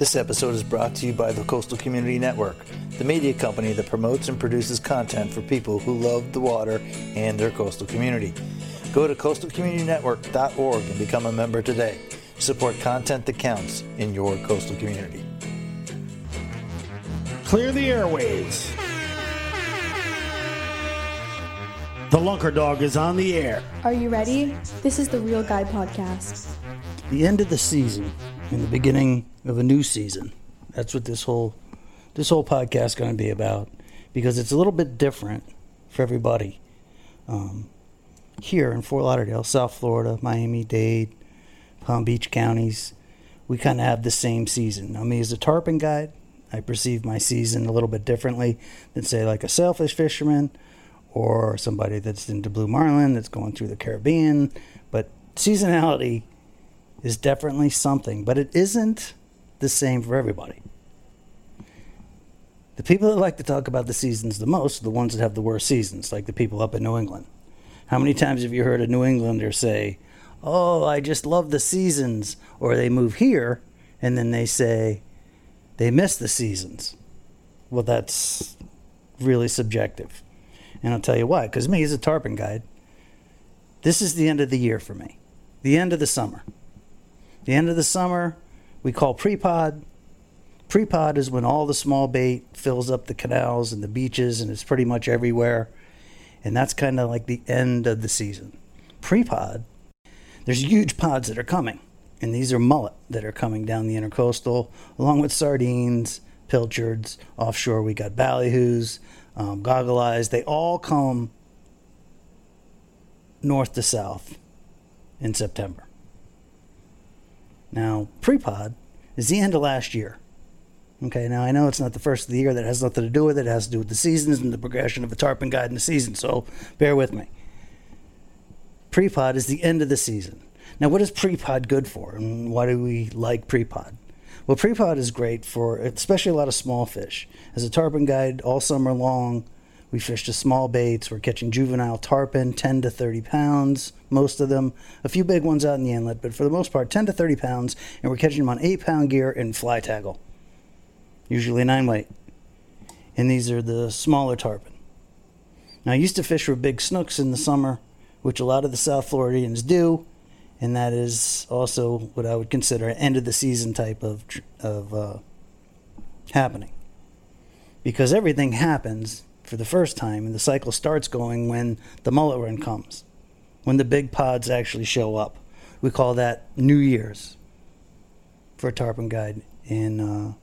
This episode is brought to you by the Coastal Community Network, the media company that promotes and produces content for people who love the water and their coastal community. Go to coastalcommunitynetwork.org and become a member today. Support content that counts in your coastal community. Clear the airways. The Lunker Dog is on the air. Are you ready? This is the Real Guy Podcast. The end of the season and the beginning of a new season. That's what this whole this whole podcast is going to be about because it's a little bit different for everybody. Um, here in Fort Lauderdale, South Florida, Miami Dade, Palm Beach counties, we kind of have the same season. Now, me as a tarpon guide, I perceive my season a little bit differently than, say, like a sailfish fisherman or somebody that's into blue marlin that's going through the Caribbean. But seasonality is definitely something, but it isn't the same for everybody. The people that like to talk about the seasons the most are the ones that have the worst seasons, like the people up in New England. How many times have you heard a New Englander say, Oh, I just love the seasons? Or they move here and then they say they miss the seasons. Well, that's really subjective. And I'll tell you why. Because me, as a tarpon guide, this is the end of the year for me, the end of the summer. The end of the summer, we call pre-pod. Pre-pod is when all the small bait fills up the canals and the beaches and it's pretty much everywhere and that's kind of like the end of the season. Pre pod, there's huge pods that are coming, and these are mullet that are coming down the intercoastal, along with sardines, pilchards. Offshore, we got ballyhoos, um, goggle eyes. They all come north to south in September. Now, pre pod is the end of last year. Okay, now I know it's not the first of the year. That has nothing to do with it. It has to do with the seasons and the progression of a tarpon guide in the season. So bear with me. Pre-pod is the end of the season. Now, what is pre-pod good for, and why do we like pre-pod? Well, pre-pod is great for especially a lot of small fish. As a tarpon guide, all summer long, we fish the small baits. We're catching juvenile tarpon, 10 to 30 pounds, most of them. A few big ones out in the inlet, but for the most part, 10 to 30 pounds, and we're catching them on 8 pound gear and fly tackle usually nine weight. And these are the smaller tarpon. Now, I used to fish for big snooks in the summer, which a lot of the South Floridians do, and that is also what I would consider an end of the season type of of uh, happening. Because everything happens for the first time, and the cycle starts going when the mullet run comes, when the big pods actually show up. We call that New Year's for a tarpon guide in uh,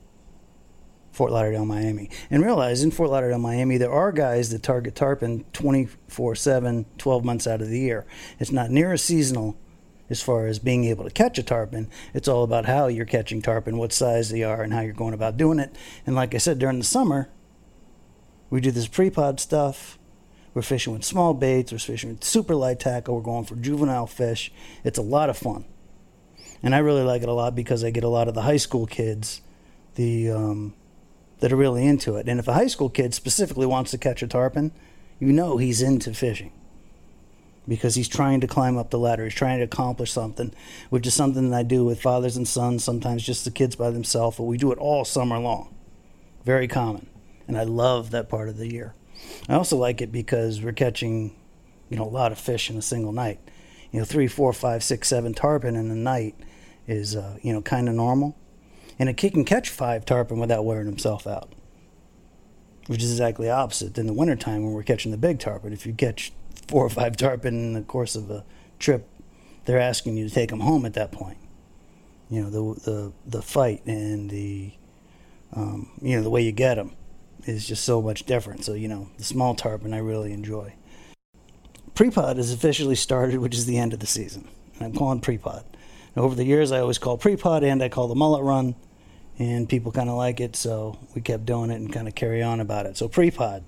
Fort Lauderdale, Miami. And realize in Fort Lauderdale, Miami, there are guys that target tarpon 24 7, 12 months out of the year. It's not near as seasonal as far as being able to catch a tarpon. It's all about how you're catching tarpon, what size they are, and how you're going about doing it. And like I said, during the summer, we do this pre pod stuff. We're fishing with small baits, we're fishing with super light tackle, we're going for juvenile fish. It's a lot of fun. And I really like it a lot because I get a lot of the high school kids, the um, that are really into it. And if a high school kid specifically wants to catch a tarpon, you know he's into fishing because he's trying to climb up the ladder. He's trying to accomplish something, which is something that I do with fathers and sons, sometimes just the kids by themselves, but we do it all summer long. Very common. And I love that part of the year. I also like it because we're catching, you know, a lot of fish in a single night. You know, three, four, five, six, seven tarpon in a night is, uh, you know, kind of normal and a kid can catch five tarpon without wearing himself out, which is exactly opposite in the wintertime when we're catching the big tarpon. If you catch four or five tarpon in the course of a trip, they're asking you to take them home at that point. You know, the the the fight and the um, you know the way you get them is just so much different. So you know, the small tarpon I really enjoy. Prepod has officially started, which is the end of the season. I'm calling prepod. Over the years, I always call prepod and I call the mullet run and people kind of like it, so we kept doing it and kind of carry on about it. So pre-pod.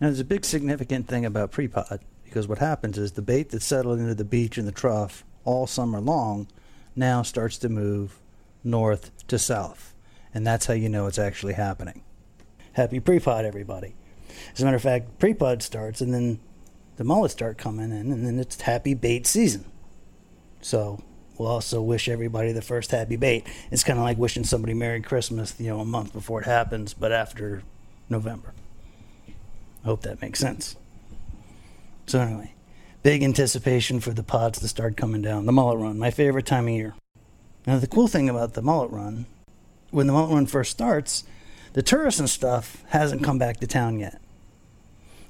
Now, there's a big significant thing about pre-pod because what happens is the bait that's settled into the beach and the trough all summer long now starts to move north to south, and that's how you know it's actually happening. Happy pre-pod, everybody! As a matter of fact, pre-pod starts, and then the mullets start coming in, and then it's happy bait season. So we'll also wish everybody the first happy bait. It's kind of like wishing somebody Merry Christmas, you know, a month before it happens, but after November. I hope that makes sense. So anyway, big anticipation for the pods to start coming down. The mullet run, my favorite time of year. Now the cool thing about the mullet run, when the mullet run first starts, the tourists and stuff hasn't come back to town yet.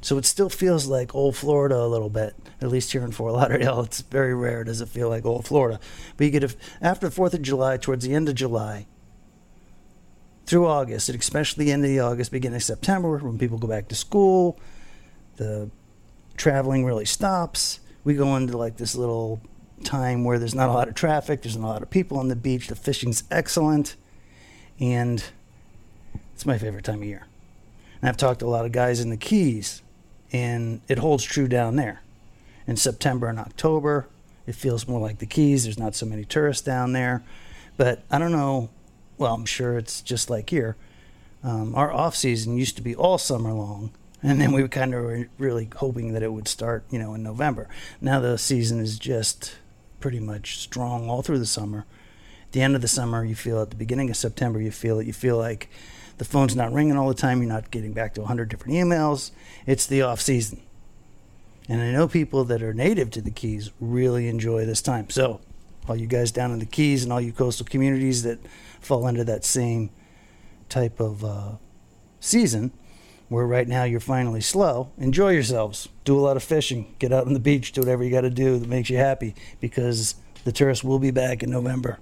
So it still feels like old Florida a little bit. At least here in Fort Lauderdale, it's very rare does it feel like old Florida. But you get a, after the Fourth of July, towards the end of July, through August, and especially the end of the August, beginning of September, when people go back to school, the traveling really stops. We go into like this little time where there's not a lot of traffic, there's not a lot of people on the beach. The fishing's excellent, and it's my favorite time of year. And I've talked to a lot of guys in the Keys, and it holds true down there. In September and October, it feels more like the Keys. There's not so many tourists down there, but I don't know. Well, I'm sure it's just like here. Um, our off season used to be all summer long, and then we were kind of were really hoping that it would start, you know, in November. Now the season is just pretty much strong all through the summer. At the end of the summer, you feel at the beginning of September, you feel it. You feel like the phone's not ringing all the time. You're not getting back to 100 different emails. It's the off season. And I know people that are native to the Keys really enjoy this time. So, all you guys down in the Keys and all you coastal communities that fall under that same type of uh, season, where right now you're finally slow, enjoy yourselves. Do a lot of fishing. Get out on the beach. Do whatever you got to do that makes you happy because the tourists will be back in November.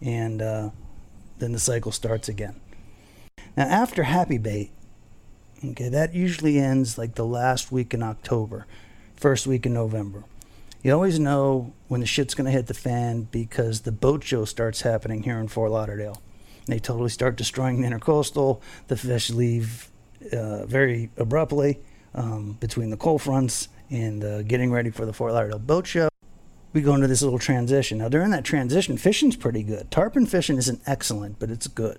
And uh, then the cycle starts again. Now, after Happy Bait, okay, that usually ends like the last week in October, first week in November. You always know when the shit's going to hit the fan because the boat show starts happening here in Fort Lauderdale. They totally start destroying the intercoastal. The fish leave uh, very abruptly um, between the cold fronts and uh, getting ready for the Fort Lauderdale boat show. We go into this little transition. Now, during that transition, fishing's pretty good. Tarpon fishing isn't excellent, but it's good.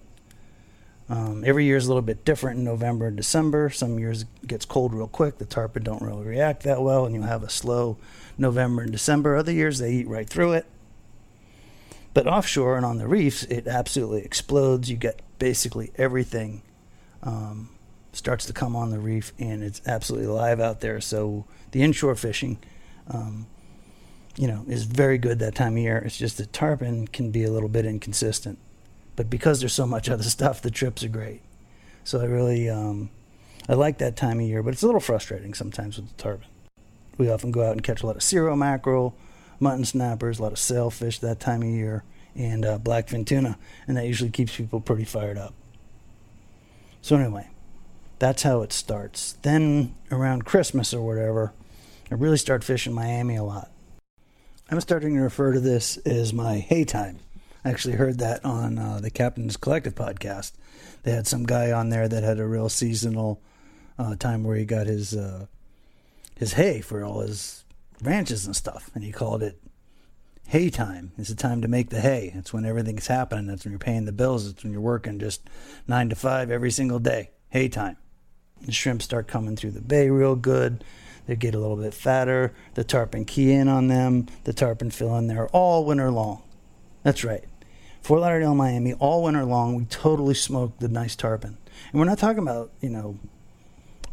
Um, every year is a little bit different in November and December. Some years it gets cold real quick. The tarpon don't really react that well, and you'll have a slow November and December. Other years they eat right through it. But offshore and on the reefs, it absolutely explodes. You get basically everything um, starts to come on the reef, and it's absolutely live out there. So the inshore fishing, um, you know, is very good that time of year. It's just the tarpon can be a little bit inconsistent. But because there's so much other stuff, the trips are great. So I really, um, I like that time of year, but it's a little frustrating sometimes with the tarpon. We often go out and catch a lot of cero mackerel, mutton snappers, a lot of sailfish that time of year, and uh, blackfin tuna, and that usually keeps people pretty fired up. So anyway, that's how it starts. Then around Christmas or whatever, I really start fishing Miami a lot. I'm starting to refer to this as my hay time. Actually heard that on uh, the Captain's Collective podcast. They had some guy on there that had a real seasonal uh, time where he got his uh, his hay for all his ranches and stuff, and he called it hay time. It's the time to make the hay. It's when everything's happening. That's when you're paying the bills. It's when you're working just nine to five every single day. Hay time. The shrimp start coming through the bay real good. They get a little bit fatter. The tarpon key in on them. The tarpon fill in there all winter long. That's right. Fort Lauderdale, Miami, all winter long, we totally smoked the nice tarpon. And we're not talking about, you know,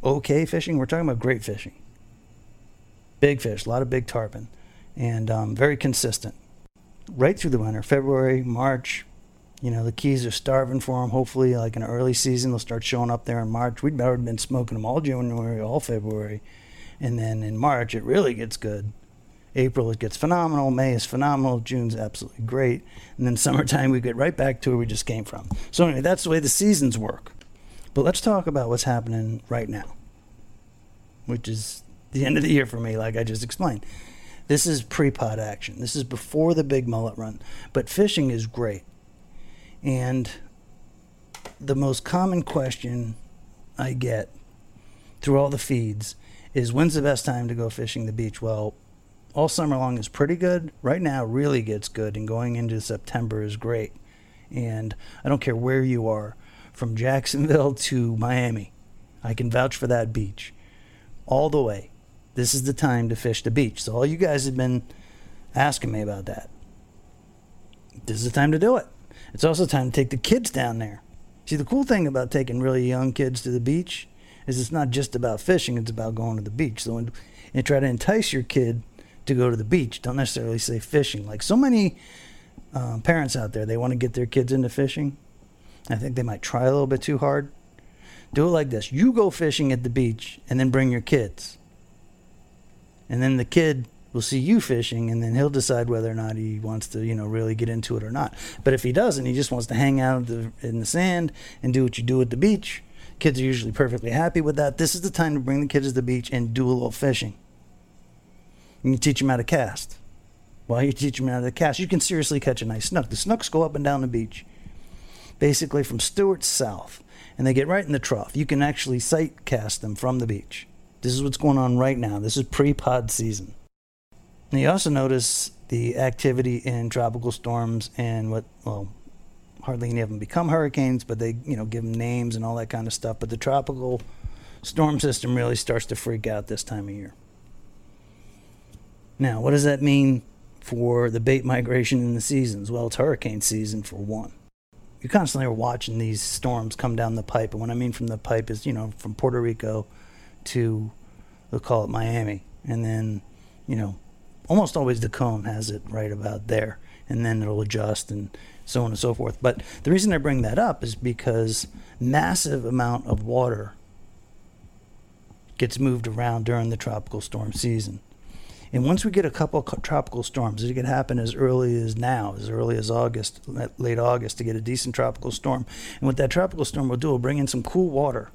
okay fishing. We're talking about great fishing. Big fish, a lot of big tarpon, and um, very consistent. Right through the winter, February, March, you know, the keys are starving for them. Hopefully, like in early season, they'll start showing up there in March. We'd already been smoking them all January, all February. And then in March, it really gets good. April it gets phenomenal. May is phenomenal. June's absolutely great. And then summertime we get right back to where we just came from. So anyway, that's the way the seasons work. But let's talk about what's happening right now, which is the end of the year for me, like I just explained. This is pre-pod action. This is before the big mullet run. But fishing is great. And the most common question I get through all the feeds is when's the best time to go fishing the beach? Well, all summer long is pretty good. Right now, really gets good, and going into September is great. And I don't care where you are, from Jacksonville to Miami, I can vouch for that beach all the way. This is the time to fish the beach. So, all you guys have been asking me about that. this is the time to do it. It's also time to take the kids down there. See, the cool thing about taking really young kids to the beach is it's not just about fishing, it's about going to the beach. So, and try to entice your kid to go to the beach. Don't necessarily say fishing. Like so many um, parents out there, they want to get their kids into fishing. I think they might try a little bit too hard. Do it like this you go fishing at the beach and then bring your kids. And then the kid will see you fishing and then he'll decide whether or not he wants to, you know, really get into it or not. But if he doesn't, he just wants to hang out in the, in the sand and do what you do at the beach. Kids are usually perfectly happy with that. This is the time to bring the kids to the beach and do a little fishing. And you teach them how to cast. While you teach them how to cast, you can seriously catch a nice snook. The snooks go up and down the beach, basically from Stuart south, and they get right in the trough. You can actually sight cast them from the beach. This is what's going on right now. This is pre pod season. And you also notice the activity in tropical storms and what, well, hardly any of them become hurricanes, but they, you know, give them names and all that kind of stuff. But the tropical storm system really starts to freak out this time of year. Now, what does that mean for the bait migration in the seasons? Well, it's hurricane season for one. You constantly are watching these storms come down the pipe. And what I mean from the pipe is, you know, from Puerto Rico to, we'll call it Miami. And then, you know, almost always the cone has it right about there, and then it'll adjust and so on and so forth. But the reason I bring that up is because massive amount of water gets moved around during the tropical storm season. And once we get a couple tropical storms, it can happen as early as now, as early as August, late August, to get a decent tropical storm. And what that tropical storm will do, will bring in some cool water.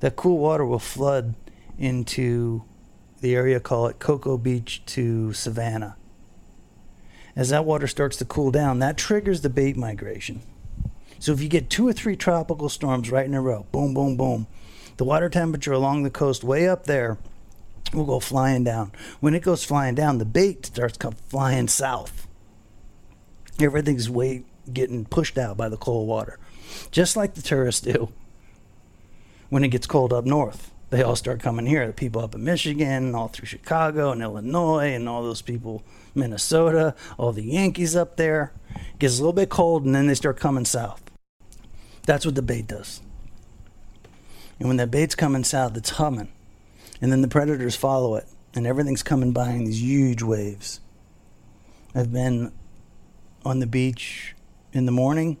That cool water will flood into the area call it Cocoa Beach to Savannah. As that water starts to cool down, that triggers the bait migration. So if you get two or three tropical storms right in a row, boom, boom, boom, the water temperature along the coast way up there will go flying down. When it goes flying down, the bait starts flying south. Everything's way getting pushed out by the cold water, just like the tourists do when it gets cold up north they all start coming here. The people up in Michigan, all through Chicago and Illinois, and all those people, Minnesota, all the Yankees up there. It gets a little bit cold, and then they start coming south. That's what the bait does. And when that bait's coming south, it's humming. And then the predators follow it, and everything's coming by in these huge waves. I've been on the beach in the morning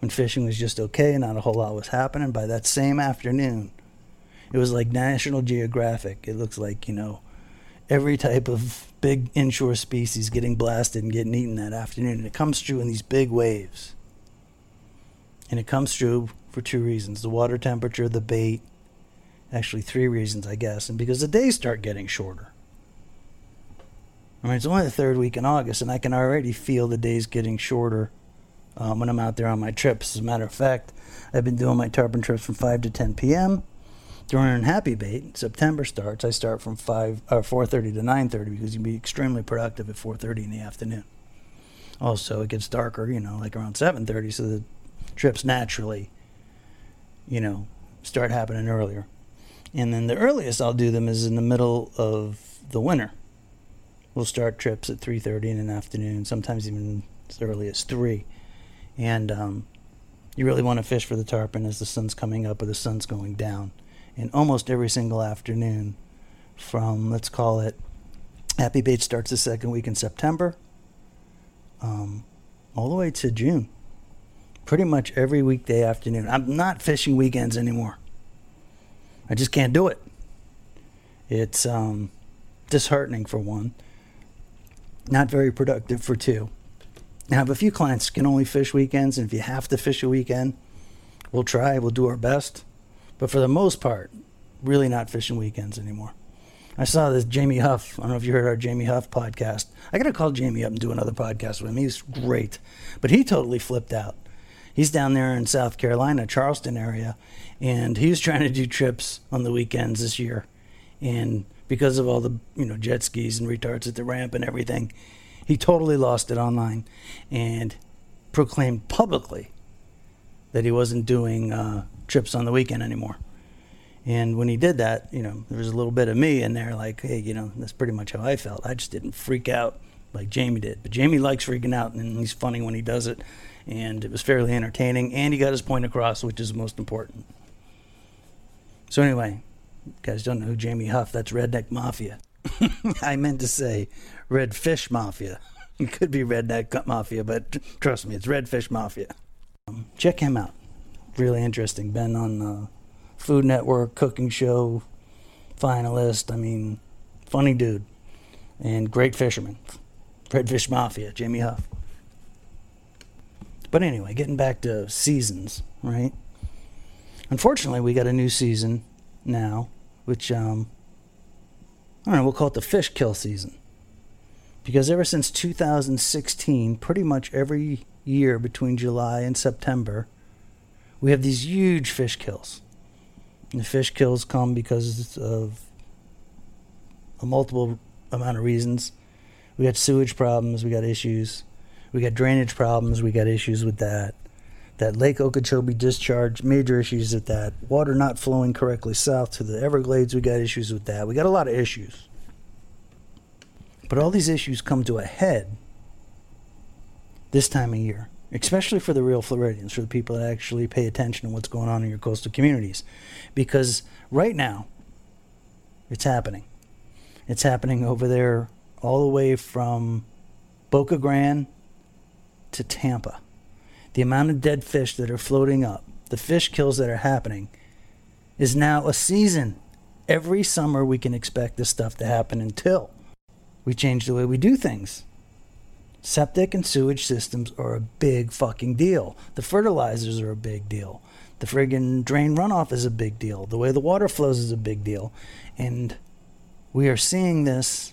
when fishing was just okay, not a whole lot was happening. By that same afternoon, it was like National Geographic. It looks like, you know, every type of big inshore species getting blasted and getting eaten that afternoon. And it comes through in these big waves. And it comes through for two reasons the water temperature, the bait. Actually, three reasons, I guess. And because the days start getting shorter. I mean, it's only the third week in August, and I can already feel the days getting shorter um, when I'm out there on my trips. As a matter of fact, I've been doing my tarpon trips from 5 to 10 p.m. During Happy Bait, September starts. I start from five or uh, four thirty to nine thirty because you can be extremely productive at four thirty in the afternoon. Also, it gets darker, you know, like around seven thirty, so the trips naturally, you know, start happening earlier. And then the earliest I'll do them is in the middle of the winter. We'll start trips at three thirty in the afternoon, sometimes even as early as three. And um, you really want to fish for the tarpon as the sun's coming up or the sun's going down and almost every single afternoon from, let's call it, Happy Bait starts the second week in September, um, all the way to June. Pretty much every weekday afternoon. I'm not fishing weekends anymore. I just can't do it. It's um, disheartening for one, not very productive for two. I have a few clients can only fish weekends, and if you have to fish a weekend, we'll try. We'll do our best. But for the most part, really not fishing weekends anymore. I saw this Jamie Huff. I don't know if you heard our Jamie Huff podcast. I got to call Jamie up and do another podcast with him. He's great. But he totally flipped out. He's down there in South Carolina, Charleston area, and he was trying to do trips on the weekends this year. And because of all the, you know, jet skis and retards at the ramp and everything, he totally lost it online and proclaimed publicly that he wasn't doing uh, trips on the weekend anymore. And when he did that, you know, there was a little bit of me in there, like, hey, you know, that's pretty much how I felt. I just didn't freak out like Jamie did. But Jamie likes freaking out, and he's funny when he does it. And it was fairly entertaining, and he got his point across, which is most important. So anyway, guys don't know who Jamie Huff? That's Redneck Mafia. I meant to say Red Fish Mafia. It could be Redneck Mafia, but trust me, it's Red Fish Mafia. Um, check him out. Really interesting. Been on the Food Network cooking show finalist. I mean, funny dude and great fisherman. Redfish Mafia, Jamie Huff. But anyway, getting back to seasons, right? Unfortunately, we got a new season now, which um, I don't know. We'll call it the fish kill season, because ever since 2016, pretty much every year between July and September, we have these huge fish kills. And the fish kills come because of a multiple amount of reasons. We got sewage problems, we got issues. We got drainage problems, we got issues with that. That Lake Okeechobee discharge, major issues with that. Water not flowing correctly south to the Everglades, we got issues with that. We got a lot of issues. But all these issues come to a head this time of year, especially for the real Floridians, for the people that actually pay attention to what's going on in your coastal communities. Because right now, it's happening. It's happening over there all the way from Boca Grande to Tampa. The amount of dead fish that are floating up, the fish kills that are happening, is now a season. Every summer we can expect this stuff to happen until we change the way we do things. Septic and sewage systems are a big fucking deal. The fertilizers are a big deal. The friggin' drain runoff is a big deal. The way the water flows is a big deal. And we are seeing this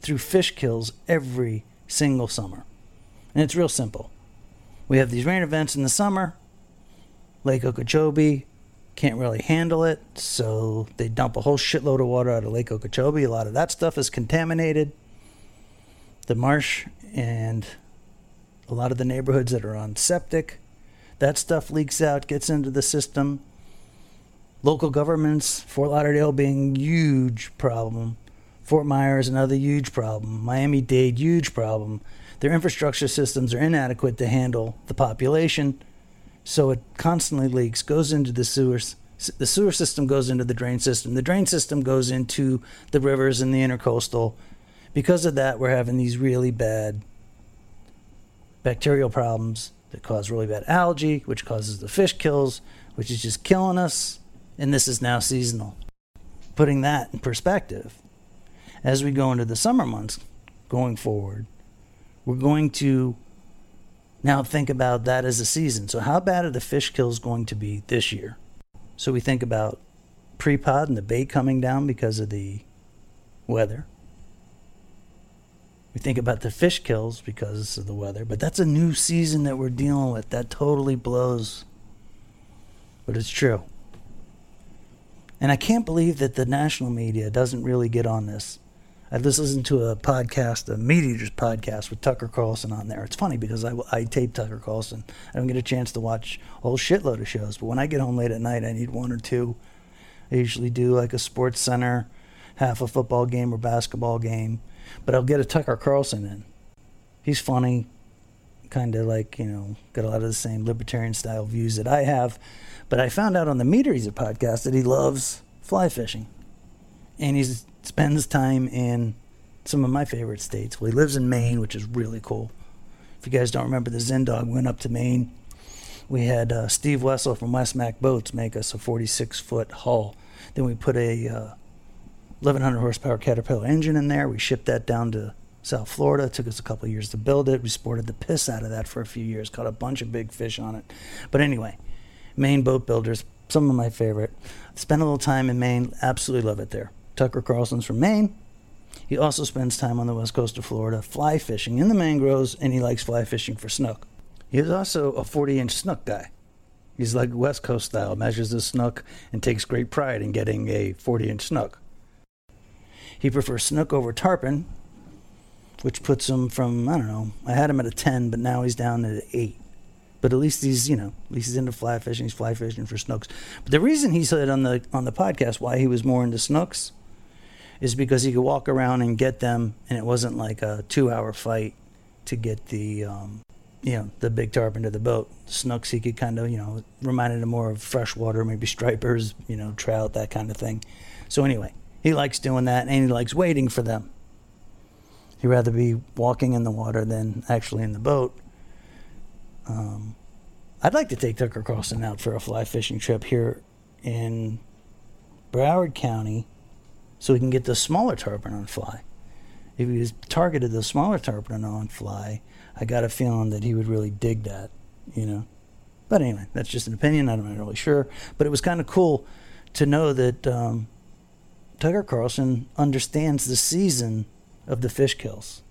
through fish kills every single summer. And it's real simple. We have these rain events in the summer. Lake Okeechobee can't really handle it, so they dump a whole shitload of water out of Lake Okeechobee. A lot of that stuff is contaminated. The marsh and a lot of the neighborhoods that are on septic, that stuff leaks out, gets into the system. Local governments, Fort Lauderdale being huge problem. Fort Myers another huge problem. Miami Dade huge problem. Their infrastructure systems are inadequate to handle the population, so it constantly leaks, goes into the sewers. The sewer system goes into the drain system. The drain system goes into the rivers and the intercoastal. Because of that, we're having these really bad bacterial problems that cause really bad algae, which causes the fish kills, which is just killing us. And this is now seasonal. Putting that in perspective, as we go into the summer months going forward, we're going to now think about that as a season. So, how bad are the fish kills going to be this year? So, we think about pre pod and the bait coming down because of the weather. We think about the fish kills because of the weather, but that's a new season that we're dealing with. That totally blows. But it's true. And I can't believe that the national media doesn't really get on this. I just listened to a podcast, a Meat Eaters podcast with Tucker Carlson on there. It's funny because I, I tape Tucker Carlson. I don't get a chance to watch a whole shitload of shows, but when I get home late at night, I need one or two. I usually do like a sports center, half a football game or basketball game, but I'll get a Tucker Carlson in. He's funny, kind of like, you know, got a lot of the same libertarian style views that I have. But I found out on the Meat Eater podcast that he loves fly fishing. And he's spends time in some of my favorite states. Well, he lives in Maine, which is really cool. If you guys don't remember, the Zen Dog went up to Maine. We had uh, Steve Wessel from Wesmac Boats make us a 46 foot hull. Then we put a uh, 1100 horsepower Caterpillar engine in there. We shipped that down to South Florida. It took us a couple years to build it. We sported the piss out of that for a few years. Caught a bunch of big fish on it. But anyway, Maine boat builders, some of my favorite. Spent a little time in Maine. Absolutely love it there. Tucker Carlson's from Maine. He also spends time on the west coast of Florida fly fishing in the mangroves, and he likes fly fishing for snook. He is also a 40 inch snook guy. He's like West Coast style, measures his snook, and takes great pride in getting a 40 inch snook. He prefers snook over tarpon, which puts him from, I don't know, I had him at a 10, but now he's down at an 8. But at least he's, you know, at least he's into fly fishing. He's fly fishing for snooks. But the reason he said on the on the podcast why he was more into snooks is because he could walk around and get them, and it wasn't like a two-hour fight to get the, um, you know, the big tarpon to the boat. Snooks, he could kind of, you know, reminded him more of freshwater, maybe stripers, you know, trout, that kind of thing. So anyway, he likes doing that, and he likes waiting for them. He'd rather be walking in the water than actually in the boat. Um, I'd like to take Tucker Carlson out for a fly fishing trip here in Broward County so we can get the smaller tarpon on fly. If he was targeted the smaller tarpon on fly, I got a feeling that he would really dig that, you know. But anyway, that's just an opinion. I'm not really sure. But it was kind of cool to know that um, Tucker Carlson understands the season of the fish kills.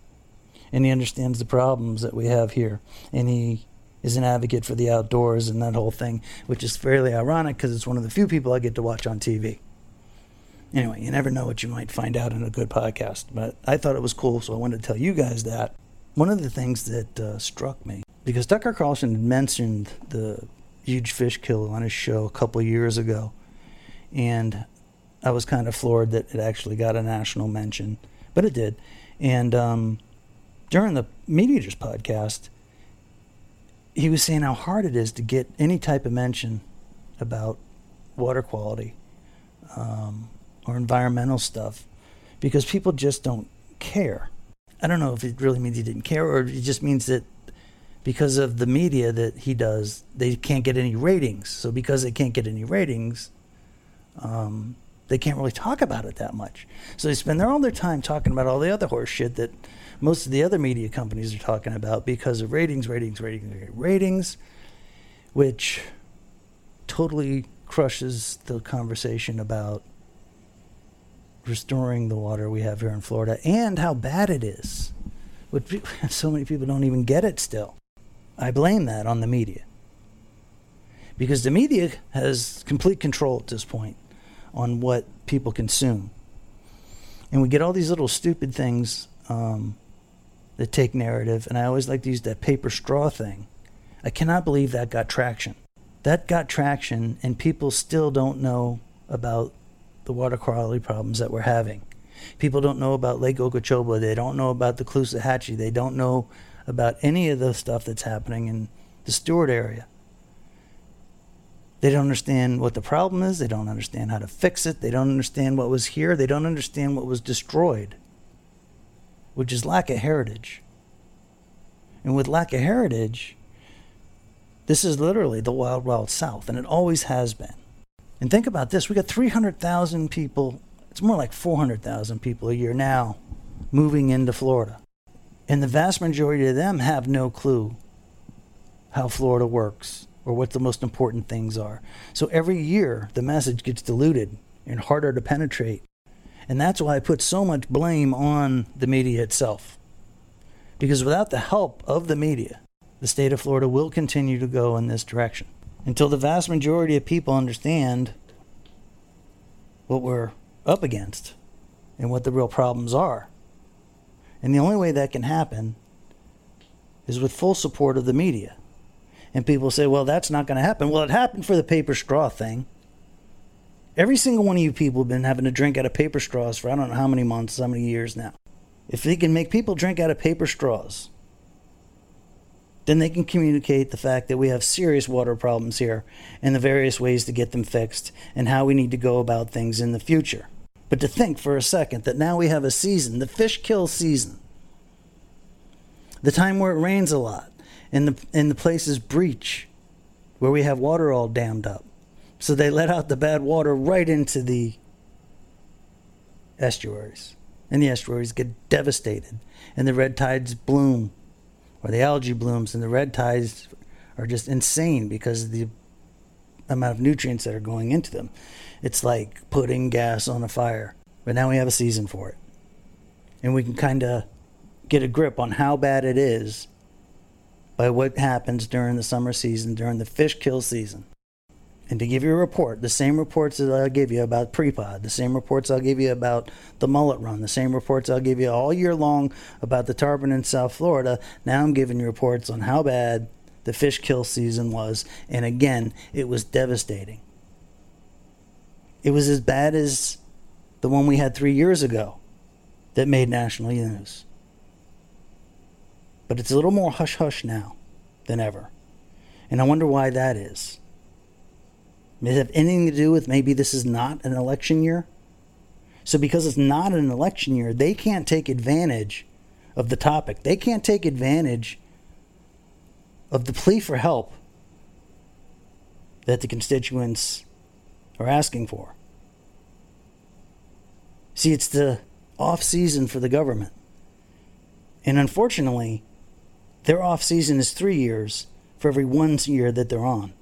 And he understands the problems that we have here. And he is an advocate for the outdoors and that whole thing, which is fairly ironic because it's one of the few people I get to watch on TV. Anyway, you never know what you might find out in a good podcast, but I thought it was cool, so I wanted to tell you guys that. One of the things that uh, struck me, because Tucker Carlson mentioned the huge fish kill on his show a couple years ago, and I was kind of floored that it actually got a national mention, but it did. And um, during the MeatEaters podcast, he was saying how hard it is to get any type of mention about water quality um, or environmental stuff because people just don't care. I don't know if it really means he didn't care or it just means that because of the media that he does, they can't get any ratings. So because they can't get any ratings, um, they can't really talk about it that much. So they spend their, all their time talking about all the other horse shit that most of the other media companies are talking about because of ratings, ratings, ratings, ratings, which totally crushes the conversation about restoring the water we have here in Florida and how bad it is. Which so many people don't even get it still. I blame that on the media. Because the media has complete control at this point on what people consume. And we get all these little stupid things um, that take narrative, and I always like to use that paper straw thing. I cannot believe that got traction. That got traction, and people still don't know about the water quality problems that we're having. People don't know about Lake Okeechobee. They don't know about the Caloosahatchee. They don't know about any of the stuff that's happening in the Stuart area. They don't understand what the problem is. They don't understand how to fix it. They don't understand what was here. They don't understand what was destroyed which is lack of heritage. And with lack of heritage, this is literally the wild, wild south, and it always has been. And think about this we got 300,000 people, it's more like 400,000 people a year now moving into Florida. And the vast majority of them have no clue how Florida works or what the most important things are. So every year, the message gets diluted and harder to penetrate and that's why I put so much blame on the media itself. Because without the help of the media, the state of Florida will continue to go in this direction until the vast majority of people understand what we're up against and what the real problems are. And the only way that can happen is with full support of the media. And people say, well, that's not going to happen. Well, it happened for the paper straw thing. Every single one of you people have been having to drink out of paper straws for I don't know how many months, how many years now. If they can make people drink out of paper straws, then they can communicate the fact that we have serious water problems here and the various ways to get them fixed and how we need to go about things in the future. But to think for a second that now we have a season, the fish kill season, the time where it rains a lot and the, and the places breach, where we have water all dammed up so they let out the bad water right into the estuaries. And the estuaries get devastated. And the red tides bloom, or the algae blooms, and the red tides are just insane because of the amount of nutrients that are going into them. It's like putting gas on a fire. But now we have a season for it. And we can kind of get a grip on how bad it is by what happens during the summer season, during the fish kill season and to give you a report, the same reports that I'll give you about Prepod, the same reports I'll give you about the mullet run, the same reports I'll give you all year long about the tarpon in South Florida. Now I'm giving you reports on how bad the fish kill season was. And again, it was devastating. It was as bad as the one we had three years ago that made national news. But it's a little more hush hush now than ever. And I wonder why that is. Does it have anything to do with maybe this is not an election year? So, because it's not an election year, they can't take advantage of the topic. They can't take advantage of the plea for help that the constituents are asking for. See, it's the off season for the government. And unfortunately, their off season is three years for every one year that they're on.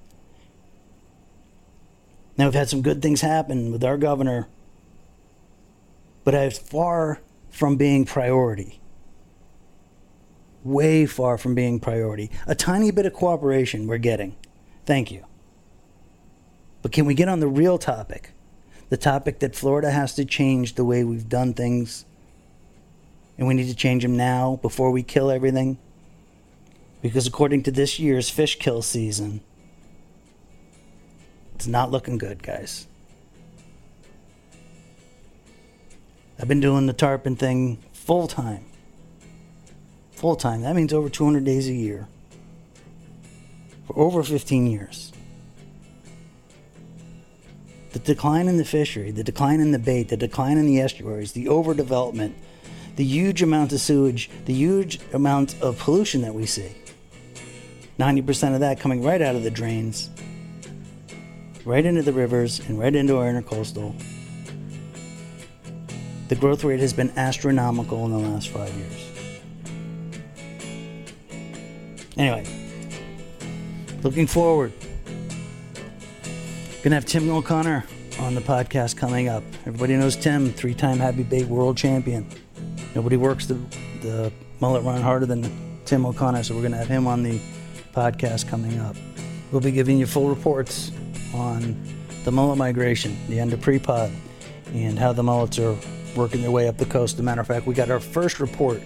Now, we've had some good things happen with our governor, but it's far from being priority. Way far from being priority. A tiny bit of cooperation we're getting. Thank you. But can we get on the real topic? The topic that Florida has to change the way we've done things. And we need to change them now before we kill everything. Because according to this year's fish kill season, it's not looking good, guys. I've been doing the tarpon thing full time. Full time. That means over 200 days a year. For over 15 years. The decline in the fishery, the decline in the bait, the decline in the estuaries, the overdevelopment, the huge amount of sewage, the huge amount of pollution that we see. 90% of that coming right out of the drains, right into the rivers, and right into our intercoastal. The growth rate has been astronomical in the last five years. Anyway, looking forward. Gonna have Tim O'Connor on the podcast coming up. Everybody knows Tim, three-time Happy Bait World Champion. Nobody works the the mullet run harder than Tim O'Connor, so we're gonna have him on the podcast coming up. We'll be giving you full reports on the mullet migration, the end of pre-pod, and how the mullets are working their way up the coast. As a matter of fact, we got our first report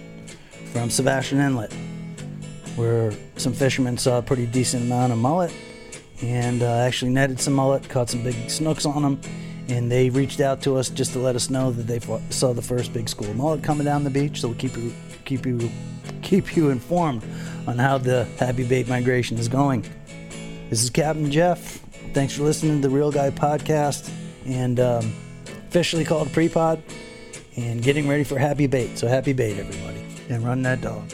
from Sebastian Inlet, where some fishermen saw a pretty decent amount of mullet and uh, actually netted some mullet, caught some big snooks on them, and they reached out to us just to let us know that they saw the first big school mullet coming down the beach. So we'll keep you keep you keep you informed on how the happy bait migration is going. This is Captain Jeff. Thanks for listening to the Real Guy podcast, and um, officially called Prepod, and getting ready for happy bait. So happy bait, everybody, and run that dog.